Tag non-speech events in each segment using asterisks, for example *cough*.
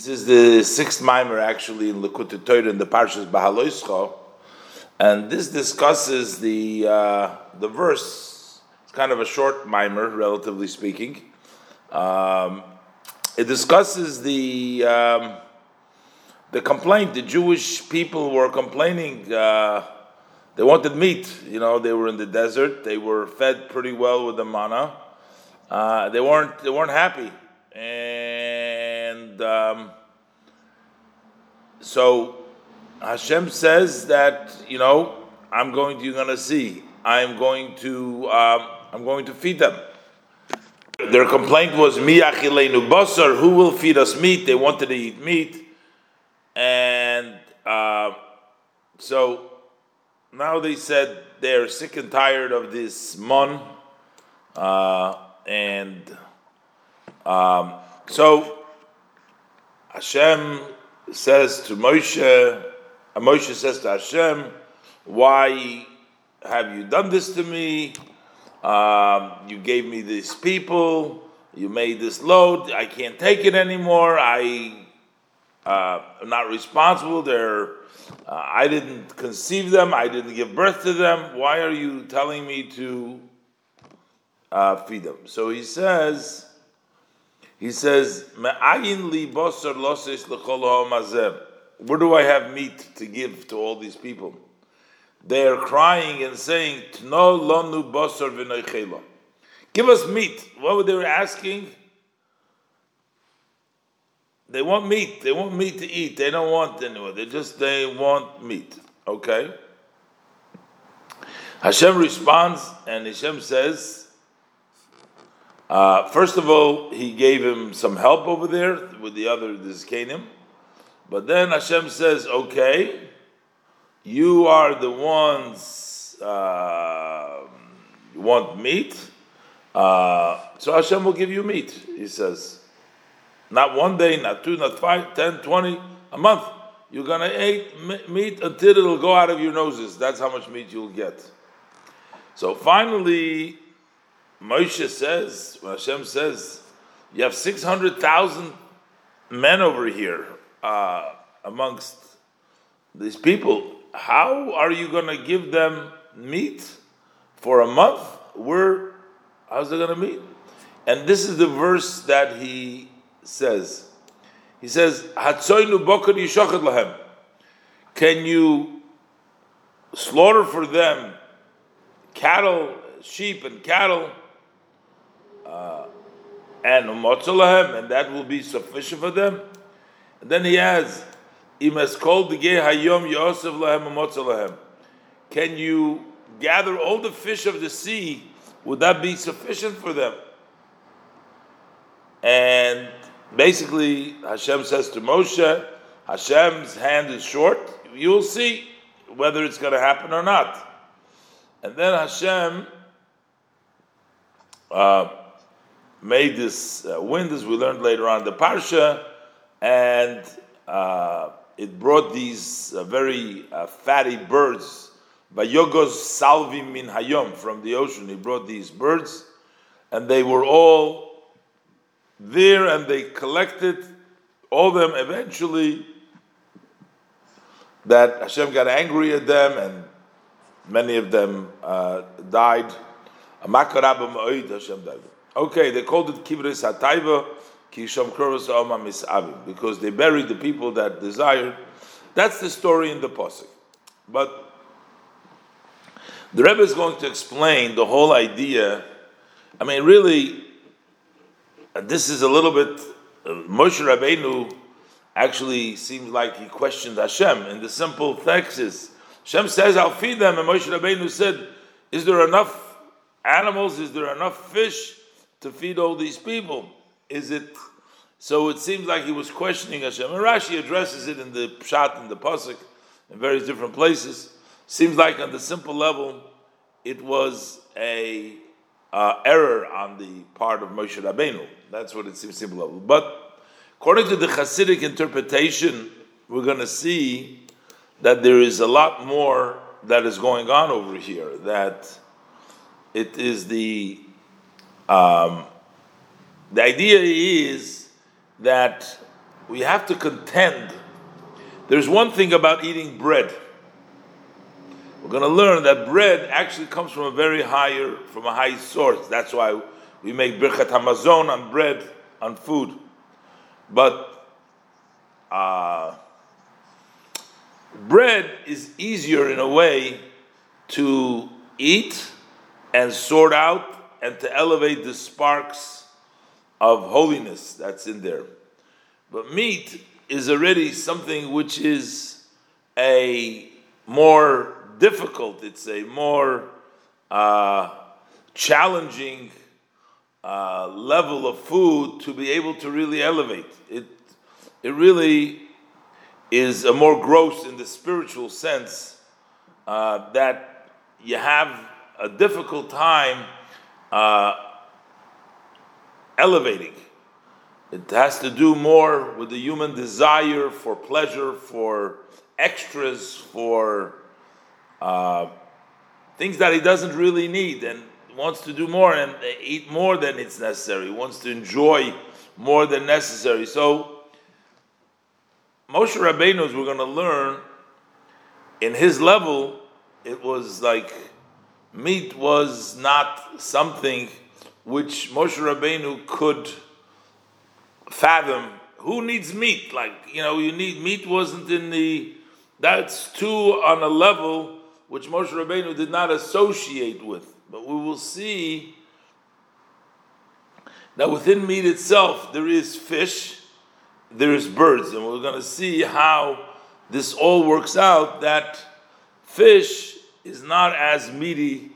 This is the sixth mimer actually in Likutei Torah in the Parshas Bahaloischa, and this discusses the uh, the verse. It's kind of a short mimer, relatively speaking. Um, it discusses the um, the complaint. The Jewish people were complaining. Uh, they wanted meat. You know, they were in the desert. They were fed pretty well with the manna. Uh, they weren't. They weren't happy, and um, so Hashem says that you know I'm going. To, you're going to see. I'm going to. Um, I'm going to feed them. Their complaint was miyachilenu basar. Who will feed us meat? They wanted to eat meat, and uh, so now they said they're sick and tired of this mon. Uh, and um, so Hashem says to Moshe, and Moshe says to Hashem, "Why have you done this to me? Um, you gave me these people. You made this load. I can't take it anymore. I uh, am not responsible. They're uh, I didn't conceive them. I didn't give birth to them. Why are you telling me to uh, feed them. So he says, he says, "Me'ayin li bosar Where do I have meat to give to all these people? They are crying and saying, Tno lonu bosar Give us meat. What were they asking? They want meat. They want meat to eat. They don't want anyone. They just they want meat. Okay. Hashem responds, and Hashem says, uh, first of all, he gave him some help over there with the other Dizkanim. But then Hashem says, okay, you are the ones uh, want meat. Uh, so Hashem will give you meat, he says. Not one day, not two, not five, ten, twenty, a month. You're going to eat meat until it'll go out of your noses. That's how much meat you'll get. So finally, Moshe says, Hashem says, you have 600,000 men over here uh, amongst these people. How are you going to give them meat for a month? Where, how's they going to meet? And this is the verse that he says. He says, lahem. Can you slaughter for them cattle, sheep and cattle uh, and and that will be sufficient for them. And then he adds, "Imes kol hayom yosef lahem umotzalahem." Can you gather all the fish of the sea? Would that be sufficient for them? And basically, Hashem says to Moshe, Hashem's hand is short. You will see whether it's going to happen or not. And then Hashem. Uh, made this uh, wind, as we learned later on in the parsha, and uh, it brought these uh, very uh, fatty birds. Vayogos salvim min hayom from the ocean. He brought these birds, and they were all there, and they collected all of them. Eventually, that Hashem got angry at them, and many of them uh, died. Hashem died. Okay, they called it Kivris Hataiva, Kisham Kurvas Oma Misavim, because they buried the people that desired. That's the story in the Pasuk. But the Rebbe is going to explain the whole idea. I mean, really, this is a little bit. Uh, Moshe Rabbeinu actually seems like he questioned Hashem. In the simple text is Hashem says, "I'll feed them," and Moshe Rabbeinu said, "Is there enough animals? Is there enough fish?" To feed all these people? Is it so? It seems like he was questioning Hashem. And Rashi addresses it in the Pshat and the Pasuk in various different places. Seems like on the simple level, it was a uh, error on the part of Moshe Rabbeinu. That's what it seems simple level. But according to the Hasidic interpretation, we're going to see that there is a lot more that is going on over here. That it is the um, the idea is that we have to contend. There's one thing about eating bread. We're going to learn that bread actually comes from a very higher, from a high source. That's why we make birchat hamazon on bread, on food. But uh, bread is easier in a way to eat and sort out and to elevate the sparks of holiness that's in there. But meat is already something which is a more difficult, it's a more uh, challenging uh, level of food to be able to really elevate. It, it really is a more gross in the spiritual sense uh, that you have a difficult time uh, elevating. It has to do more with the human desire for pleasure, for extras, for uh, things that he doesn't really need and wants to do more and eat more than it's necessary, he wants to enjoy more than necessary. So, Moshe Rabbeinu, we're going to learn, in his level, it was like meat was not something which Moshe Rabbeinu could fathom. Who needs meat? Like, you know, you need meat wasn't in the, that's too on a level which Moshe Rabbeinu did not associate with. But we will see that within meat itself there is fish, there is birds, and we're going to see how this all works out that fish is not as meaty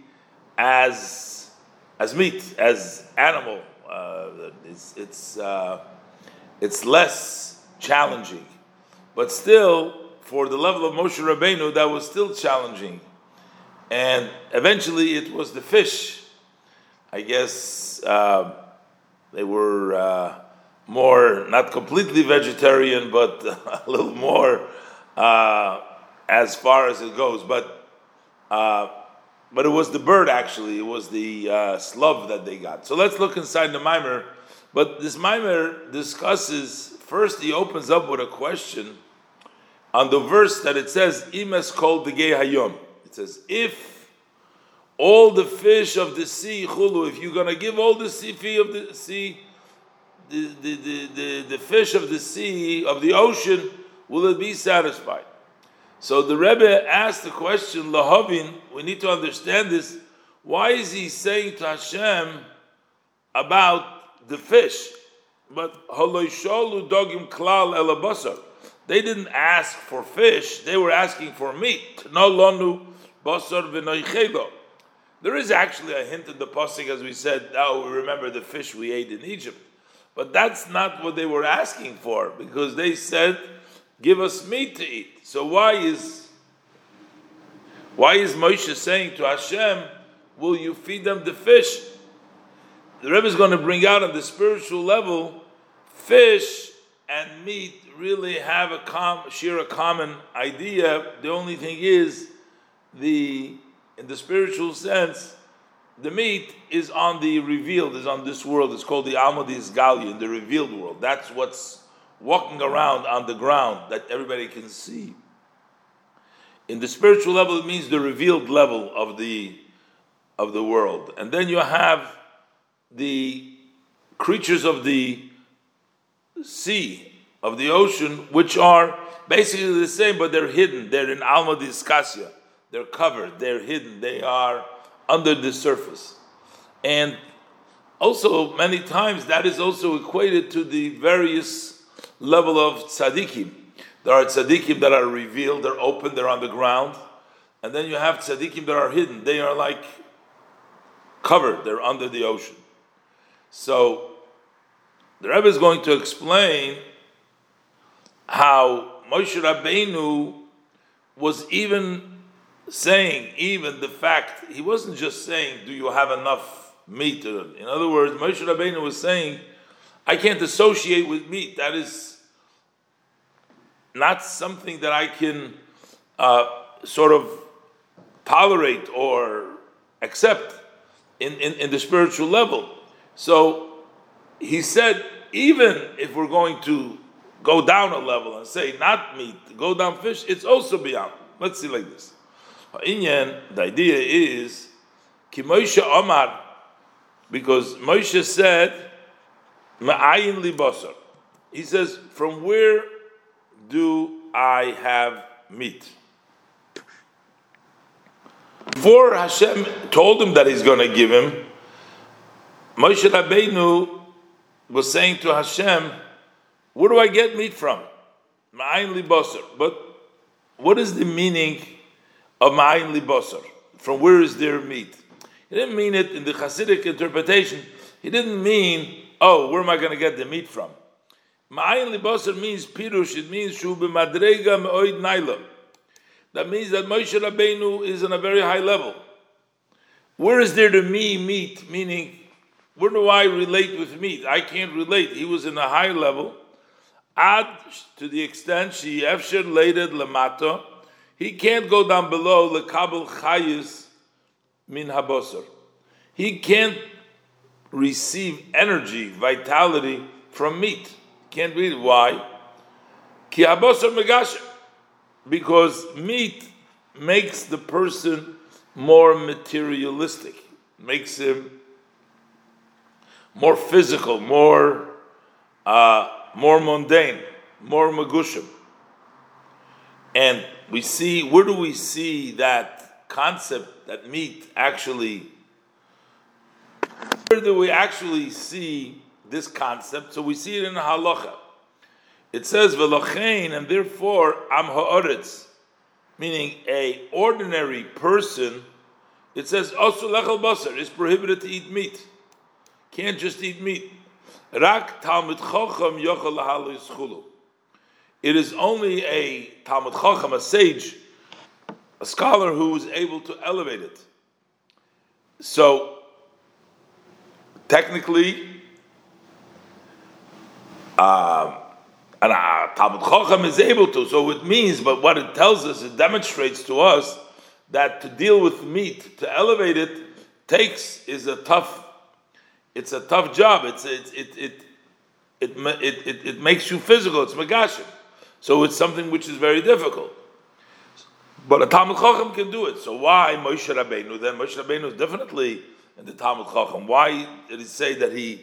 as as meat as animal. Uh, it's it's uh, it's less challenging, but still for the level of Moshe Rabbeinu that was still challenging, and eventually it was the fish. I guess uh, they were uh, more not completely vegetarian, but *laughs* a little more uh, as far as it goes, but. Uh, but it was the bird actually. It was the uh, slove that they got. So let's look inside the mimer. But this mimer discusses first. He opens up with a question on the verse that it says "Imes the gay hayom." It says if all the fish of the sea chulu, if you're gonna give all the sea of the sea, the, the, the, the, the fish of the sea of the ocean, will it be satisfied? So the Rebbe asked the question, Lahavin, we need to understand this. Why is he saying to Hashem about the fish? But Haloishalu dogim klal elabasar. They didn't ask for fish, they were asking for meat. No lonu basar v'noichelo. There is actually a hint in the pasuk, as we said. Now we remember the fish we ate in Egypt, but that's not what they were asking for because they said give us meat to eat. So why is why is Moshe saying to Hashem, will you feed them the fish? The Rebbe is going to bring out on the spiritual level, fish and meat really have a com- share a common idea. The only thing is, the in the spiritual sense, the meat is on the revealed, is on this world. It's called the Almadis Galion, the revealed world. That's what's walking around on the ground that everybody can see. In the spiritual level, it means the revealed level of the of the world. And then you have the creatures of the sea, of the ocean, which are basically the same, but they're hidden. They're in Alma Discasia. They're covered, they're hidden, they are under the surface. And also, many times, that is also equated to the various level of tzaddikim. There are tzaddikim that are revealed, they're open, they're on the ground. And then you have tzaddikim that are hidden. They are like covered, they're under the ocean. So the Rebbe is going to explain how Moshe Rabbeinu was even saying, even the fact, he wasn't just saying, Do you have enough meat? In other words, Moshe Rabbeinu was saying, I can't associate with meat. That is not something that I can uh, sort of tolerate or accept in, in, in the spiritual level. So he said, even if we're going to go down a level and say not meat, go down fish, it's also beyond. Let's see like this. The idea is because Moshe said, Ma'ayin libasar. He says, from where do I have meat? Before Hashem told him that he's going to give him, Moshe Rabbeinu was saying to Hashem, where do I get meat from? Ma'ayin libasar. But what is the meaning of Ma'ayin libasar? From where is there meat? He didn't mean it in the Hasidic interpretation. He didn't mean, oh, where am I going to get the meat from? Ma'ayin libasar means pirush. It means shu b'madrega me'oid naila. That means that Moshe Rabbeinu is on a very high level. Where is there to me meat? Meaning, where do I relate with meat? I can't relate. He was in a high level. Ad to the extent she efsher lated lamato, he can't go down below lekabel chayis min habosar. He can't receive energy, vitality from meat. Can't read. Why? Because meat makes the person more materialistic, makes him more physical, more uh, more mundane, more magushim. And we see, where do we see that concept, that meat actually, where do we actually see this concept? So we see it in halacha. It says, Velochein, and therefore, am ha'oretz, meaning a ordinary person, it says, Osu lechel basar, is prohibited to eat meat. Can't just eat meat. Rak Talmud Chacham Yochel It is only a Talmud Chacham, a sage, a scholar who is able to elevate it. So, technically, uh, and uh, Talmud Chacham is able to. So it means, but what it tells us, it demonstrates to us that to deal with meat, to elevate it, takes is a tough it's a tough job. It's it it it it it, it, it makes you physical. It's megashim. So it's something which is very difficult. But a Talmud Chacham can do it. So why Moshe Rabbeinu? Then Moshe Rabbeinu definitely in the Talmud Chacham. Why did he say that he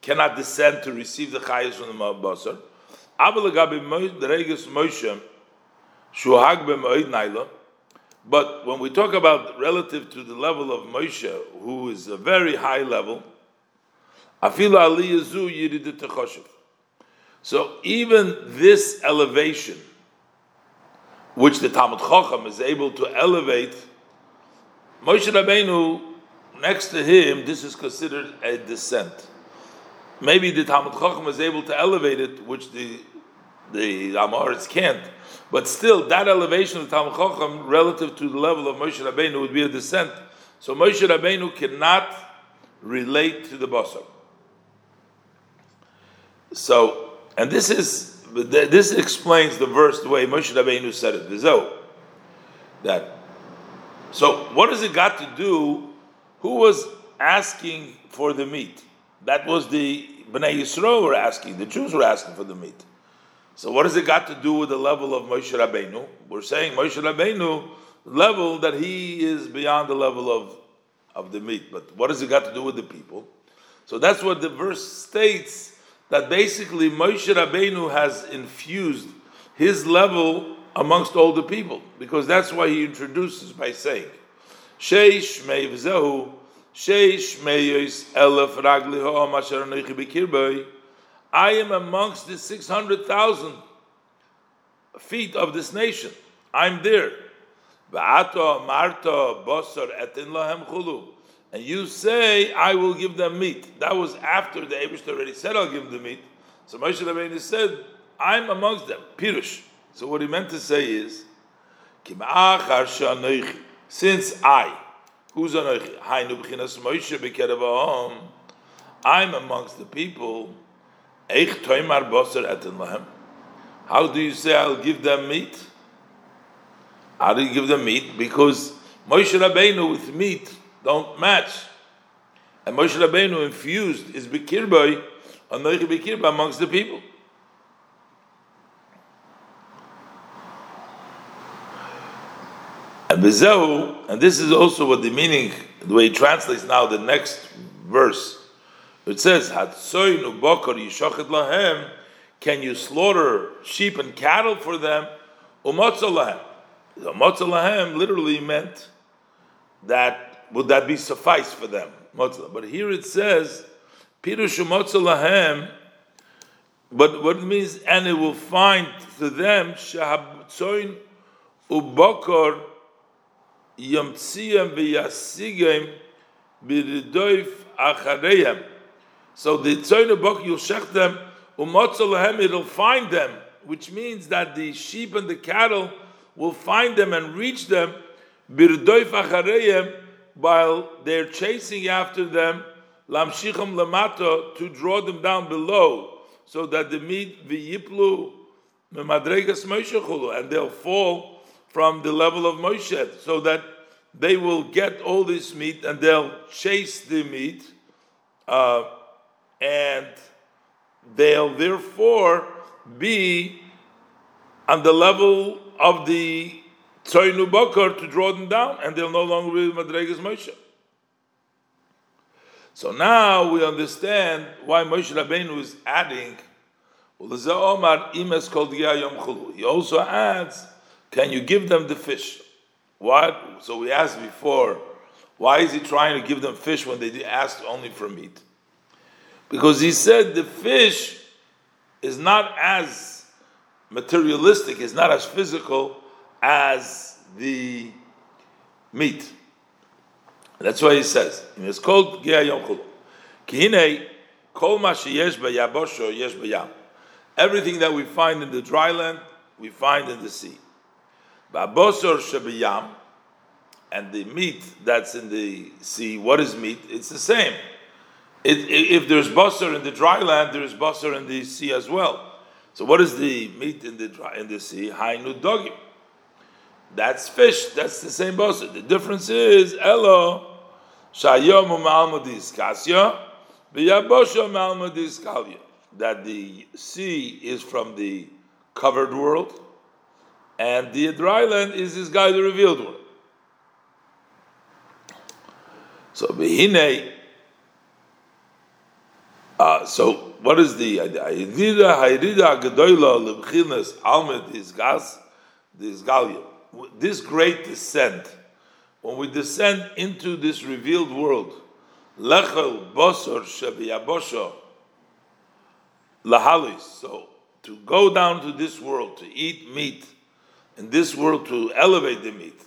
cannot descend to receive the chayes from the Basar? But when we talk about relative to the level of Moshe, who is a very high level, so even this elevation, which the Talmud Chacham is able to elevate, Moshe Rabbeinu, next to him, this is considered a descent. Maybe the Talmud Chacham is able to elevate it, which the the Amoritz can't. But still, that elevation of the Talmud Chacham relative to the level of Moshe Rabbeinu would be a descent. So Moshe Rabbeinu cannot relate to the Basar. So, and this is this explains the verse the way Moshe Rabbeinu said it. That. So, what does it got to do? Who was asking for the meat? That was the Bnei Yisrael were asking. The Jews were asking for the meat. So, what does it got to do with the level of Moshe Rabbeinu? We're saying Moshe Rabbeinu level that he is beyond the level of of the meat. But what does it got to do with the people? So that's what the verse states that basically Moshe Rabbeinu has infused his level amongst all the people, because that's why he introduces by saying, Sheish meivzehu, Sheish meyos elef I am amongst the 600,000 feet of this nation. I'm there. V'ato marto bosor etin lahem chulu and you say, I will give them meat. That was after the Abish already said, I'll give them the meat. So Moshe Rabbeinu said, I'm amongst them. Pirush. So what he meant to say is, since I, who's anoichi? I'm amongst the people. How do you say I'll give them meat? How do you give them meat? Because Moshe Rabbeinu with meat don't match. And Moshe Rabbeinu infused Anoichi Bikirba amongst the people. And and this is also what the meaning, the way it translates now the next verse. It says, lahem, can you slaughter sheep and cattle for them? Umatzah lahem. The umatzah lahem literally meant that, would that be suffice for them? But here it says, Pirush umatzah lahem, but what it means, and it will find to them, shahabtsoin ubokor So the tzoyin bok you'll shech them umotzalahem it'll find them, which means that the sheep and the cattle will find them and reach them b'ridoif achareyem while they're chasing after them lamshicham lamato to draw them down below, so that the meat v'yiplu and they'll fall from the level of Moshe, so that they will get all this meat and they'll chase the meat, uh, and they'll therefore be on the level of the Tzoynu Bokar to draw them down, and they'll no longer be Madregas Moshe. So now we understand why Moshe Rabbeinu is adding. He also adds can you give them the fish? What? So we asked before, why is he trying to give them fish when they asked only for meat? Because he said the fish is not as materialistic, is not as physical as the meat. That's why he says, it's called Gea Yom Chulu. Kol yesh. Everything that we find in the dry land, we find in the sea. Babosor shabiyam, and the meat that's in the sea, what is meat? It's the same. It, if there's basar in the dry land, there's basar in the sea as well. So what is the meat in the dry, in the sea? Hainu dogim. That's fish. That's the same basar. The difference is elo shayomu malmudis kasya v'yabosha malmudis kalya. That the sea is from the covered world and the dry land is this guy, the revealed one. So behine. Uh, so what is the? Hayrida. This great descent, when we descend into this revealed world, lechel bosor shebiyabosho lahalis. So to go down to this world to eat meat in this world to elevate the meat.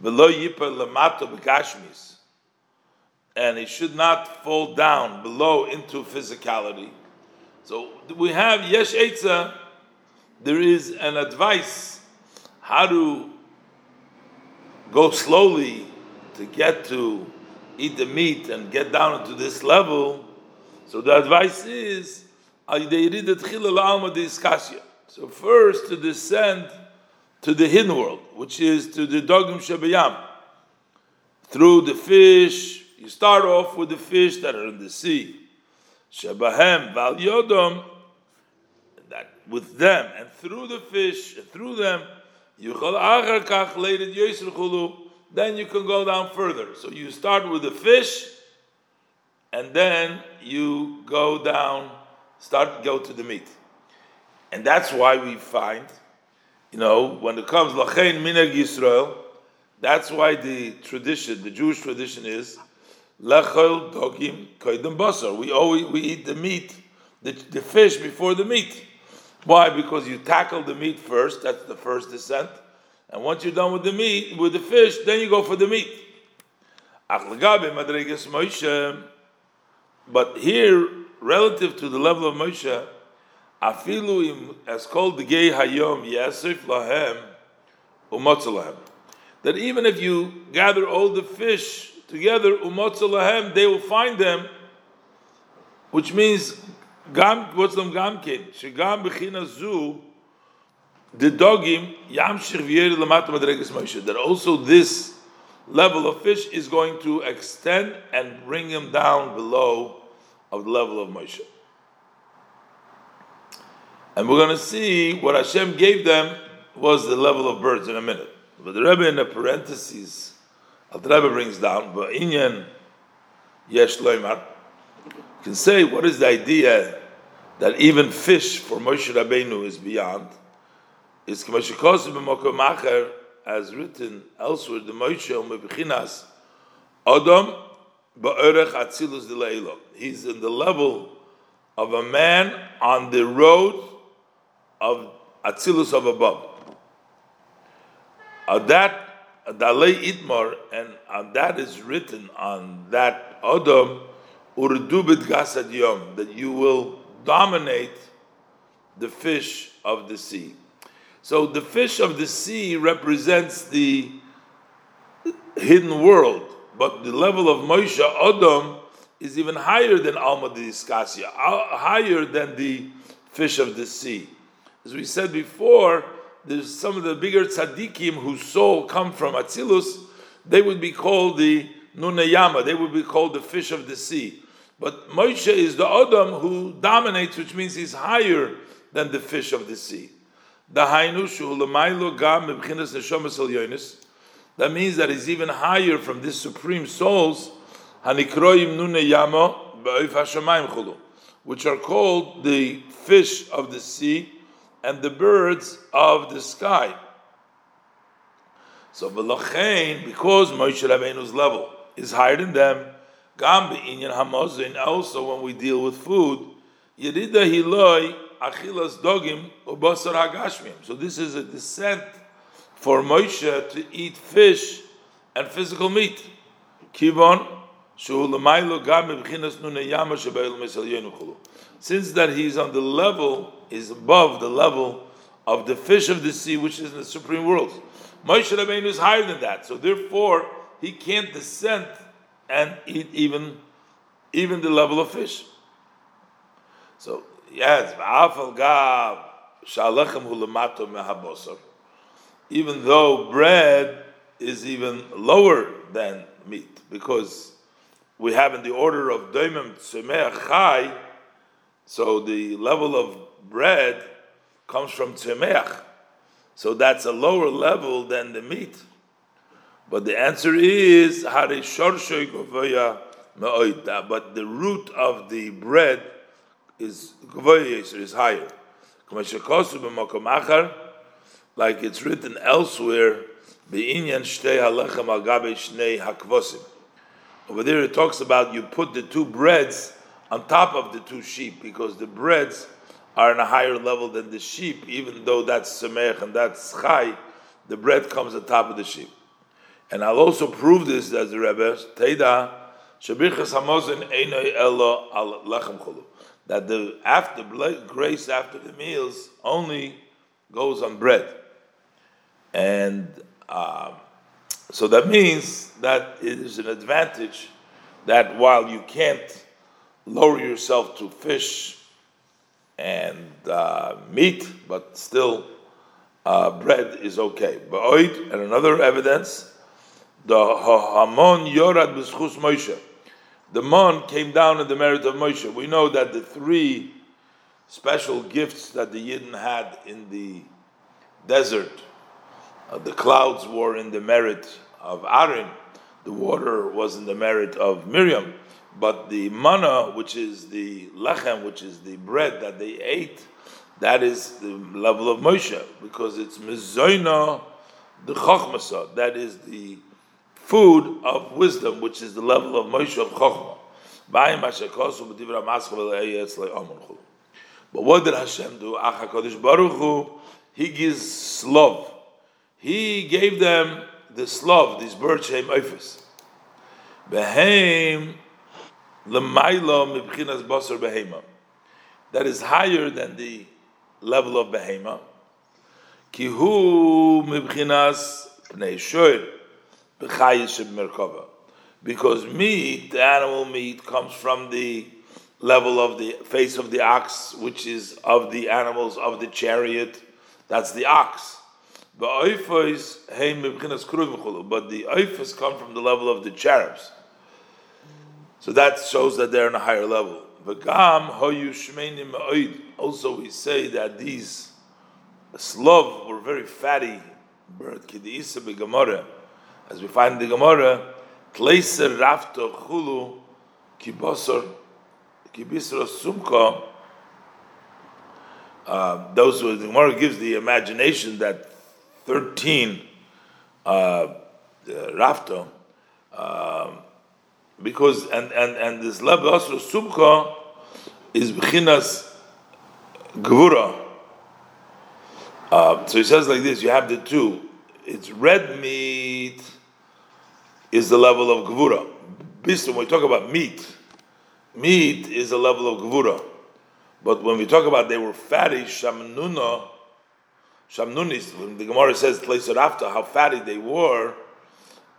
Below yipa lamato begashmis. And it should not fall down below into physicality. So we have yesh etza. There is an advice how to go slowly to get to eat the meat and get down to this level. So the advice is so first to descend to the hidden world, which is to the dogim shabayam. Through the fish, you start off with the fish that are in the sea. Shabahem val yodom, that with them, and through the fish, and through them, yuchal achar kach yisr then you can go down further. So you start with the fish, and then you go down, start go to the meat. And that's why we find you know, when it comes lachein minag Yisrael, that's why the tradition, the Jewish tradition is lechol dogim koydem basar. We always we eat the meat, the, the fish before the meat. Why? Because you tackle the meat first. That's the first descent, and once you're done with the meat, with the fish, then you go for the meat. But here, relative to the level of Moshe, afilu im as called the gay hayom yasif lahem umotzalahem. That even if you gather all the fish together umotzalahem, they will find them, which means gam what's them gamkin shigam bechina zu the dogim yamshir v'yer lamat madreges Moshe. That also this level of fish is going to extend and bring him down below of the level of Moshe. And we're going to see what Hashem gave them was the level of birds in a minute. But the Rebbe in the parentheses, Al Rebbe brings down, but Inyan Yesh Loimar, can say what is the idea that even fish for Moshe Rabbeinu is beyond. Is Macher as written elsewhere, the Moshe Mebichinas Adam Ba'erech Atzilus. He's in the level of a man on the road of Atzilus of above. That Dalei Itmar, and that is written on that Adam Urdubit Gasad Yom, that you will dominate the fish of the sea. So the fish of the sea represents the hidden world, but the level of Moshe Adam is even higher than Alma de Iskasia, uh, higher than the fish of the sea. As we said before, there's some of the bigger tzaddikim whose soul come from Atzilus, they would be called the Nunayama, they would be called the fish of the sea. But Moshe is the Adam who dominates, which means he's higher than the fish of the sea. That means that he's even higher from these supreme souls, which are called the fish of the sea and the birds of the sky. So, because Moshe Rabbeinu's level is higher than them, Gam be'inyan hamozin, also when we deal with food, Yerida hiloi achilas dogim ubasar hagashmim. So this is a descent for Moshe to eat fish and physical meat. Kivon, since that he's on the level, is above the level of the fish of the sea, which is in the supreme world. Moshe Rabbeinu is higher than that, so therefore he can't descend and eat even even the level of fish. So yes, even though bread is even lower than meat, because we have in the order of doimim tzemeach chai, so the level of bread comes from tzemeach, so that's a lower level than the meat. But the answer is But the root of the bread is is higher. Like it's written elsewhere, Over there it talks about you put the two breads on top of the two sheep because the breads are in a higher level than the sheep, even though that's semech and that's chai, the bread comes on top of the sheep. And I'll also prove this as the Rebbe, Teida, Shabichas Hamozin Einoi Elo Al Lechem Chulu. That the after grace after the meals only goes on bread. And uh, so that means that it is an advantage that while you can't lower yourself to fish and uh, meat, but still uh, bread is okay. And another evidence the Hamon Yorad B'schus Moshe. The Mon came down in the merit of Moshe. We know that the three special gifts that the Yidden had in the desert, uh, the clouds were in the merit of Aaron, the water was in the merit of Miriam, but the manna, which is the lechem, which is the bread that they ate, that is the level of Moshe, because it's mizoina the chokhmasa, that is the food of wisdom, which is the level of Moshe of Chokhmah. But what did Hashem do? He gives love. He gave them this love, this bird shem oifus. Behem lemailo mibchinas basar behema. That is higher than the level of behema. Kihu mibchinas pnei shoyr b'chayis merkava. because meat, the animal meat, comes from the level of the face of the ox, which is of the animals of the chariot. That's the ox. But the oifas come from the level of the cherubs. So that shows that they're on a higher level. Also, we say that these slav were very fatty bird kidiisa as we find in the Gemara, kleiser rafto chulu kibosor kibisra sumka. Uh, those who the Gemara gives the imagination that thirteen uh, rafto, uh, because and and and this level also sumka is b'chinas gvura. Uh, so he says like this: you have the two. It's red meat is the level of gvura. When we talk about meat, meat is a level of gvura. But when we talk about they were fatty, shamnuna, shamnunis, when the Gemara says after how fatty they were,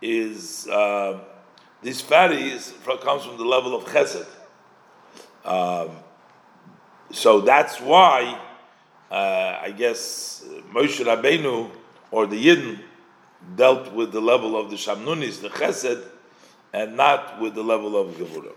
is uh, these fatties comes from the level of chesed. Um, so that's why uh, I guess Moshe Rabbeinu or the Yidden dealt with the level of the Shamnunis, the Chesed, and not with the level of Gevurah.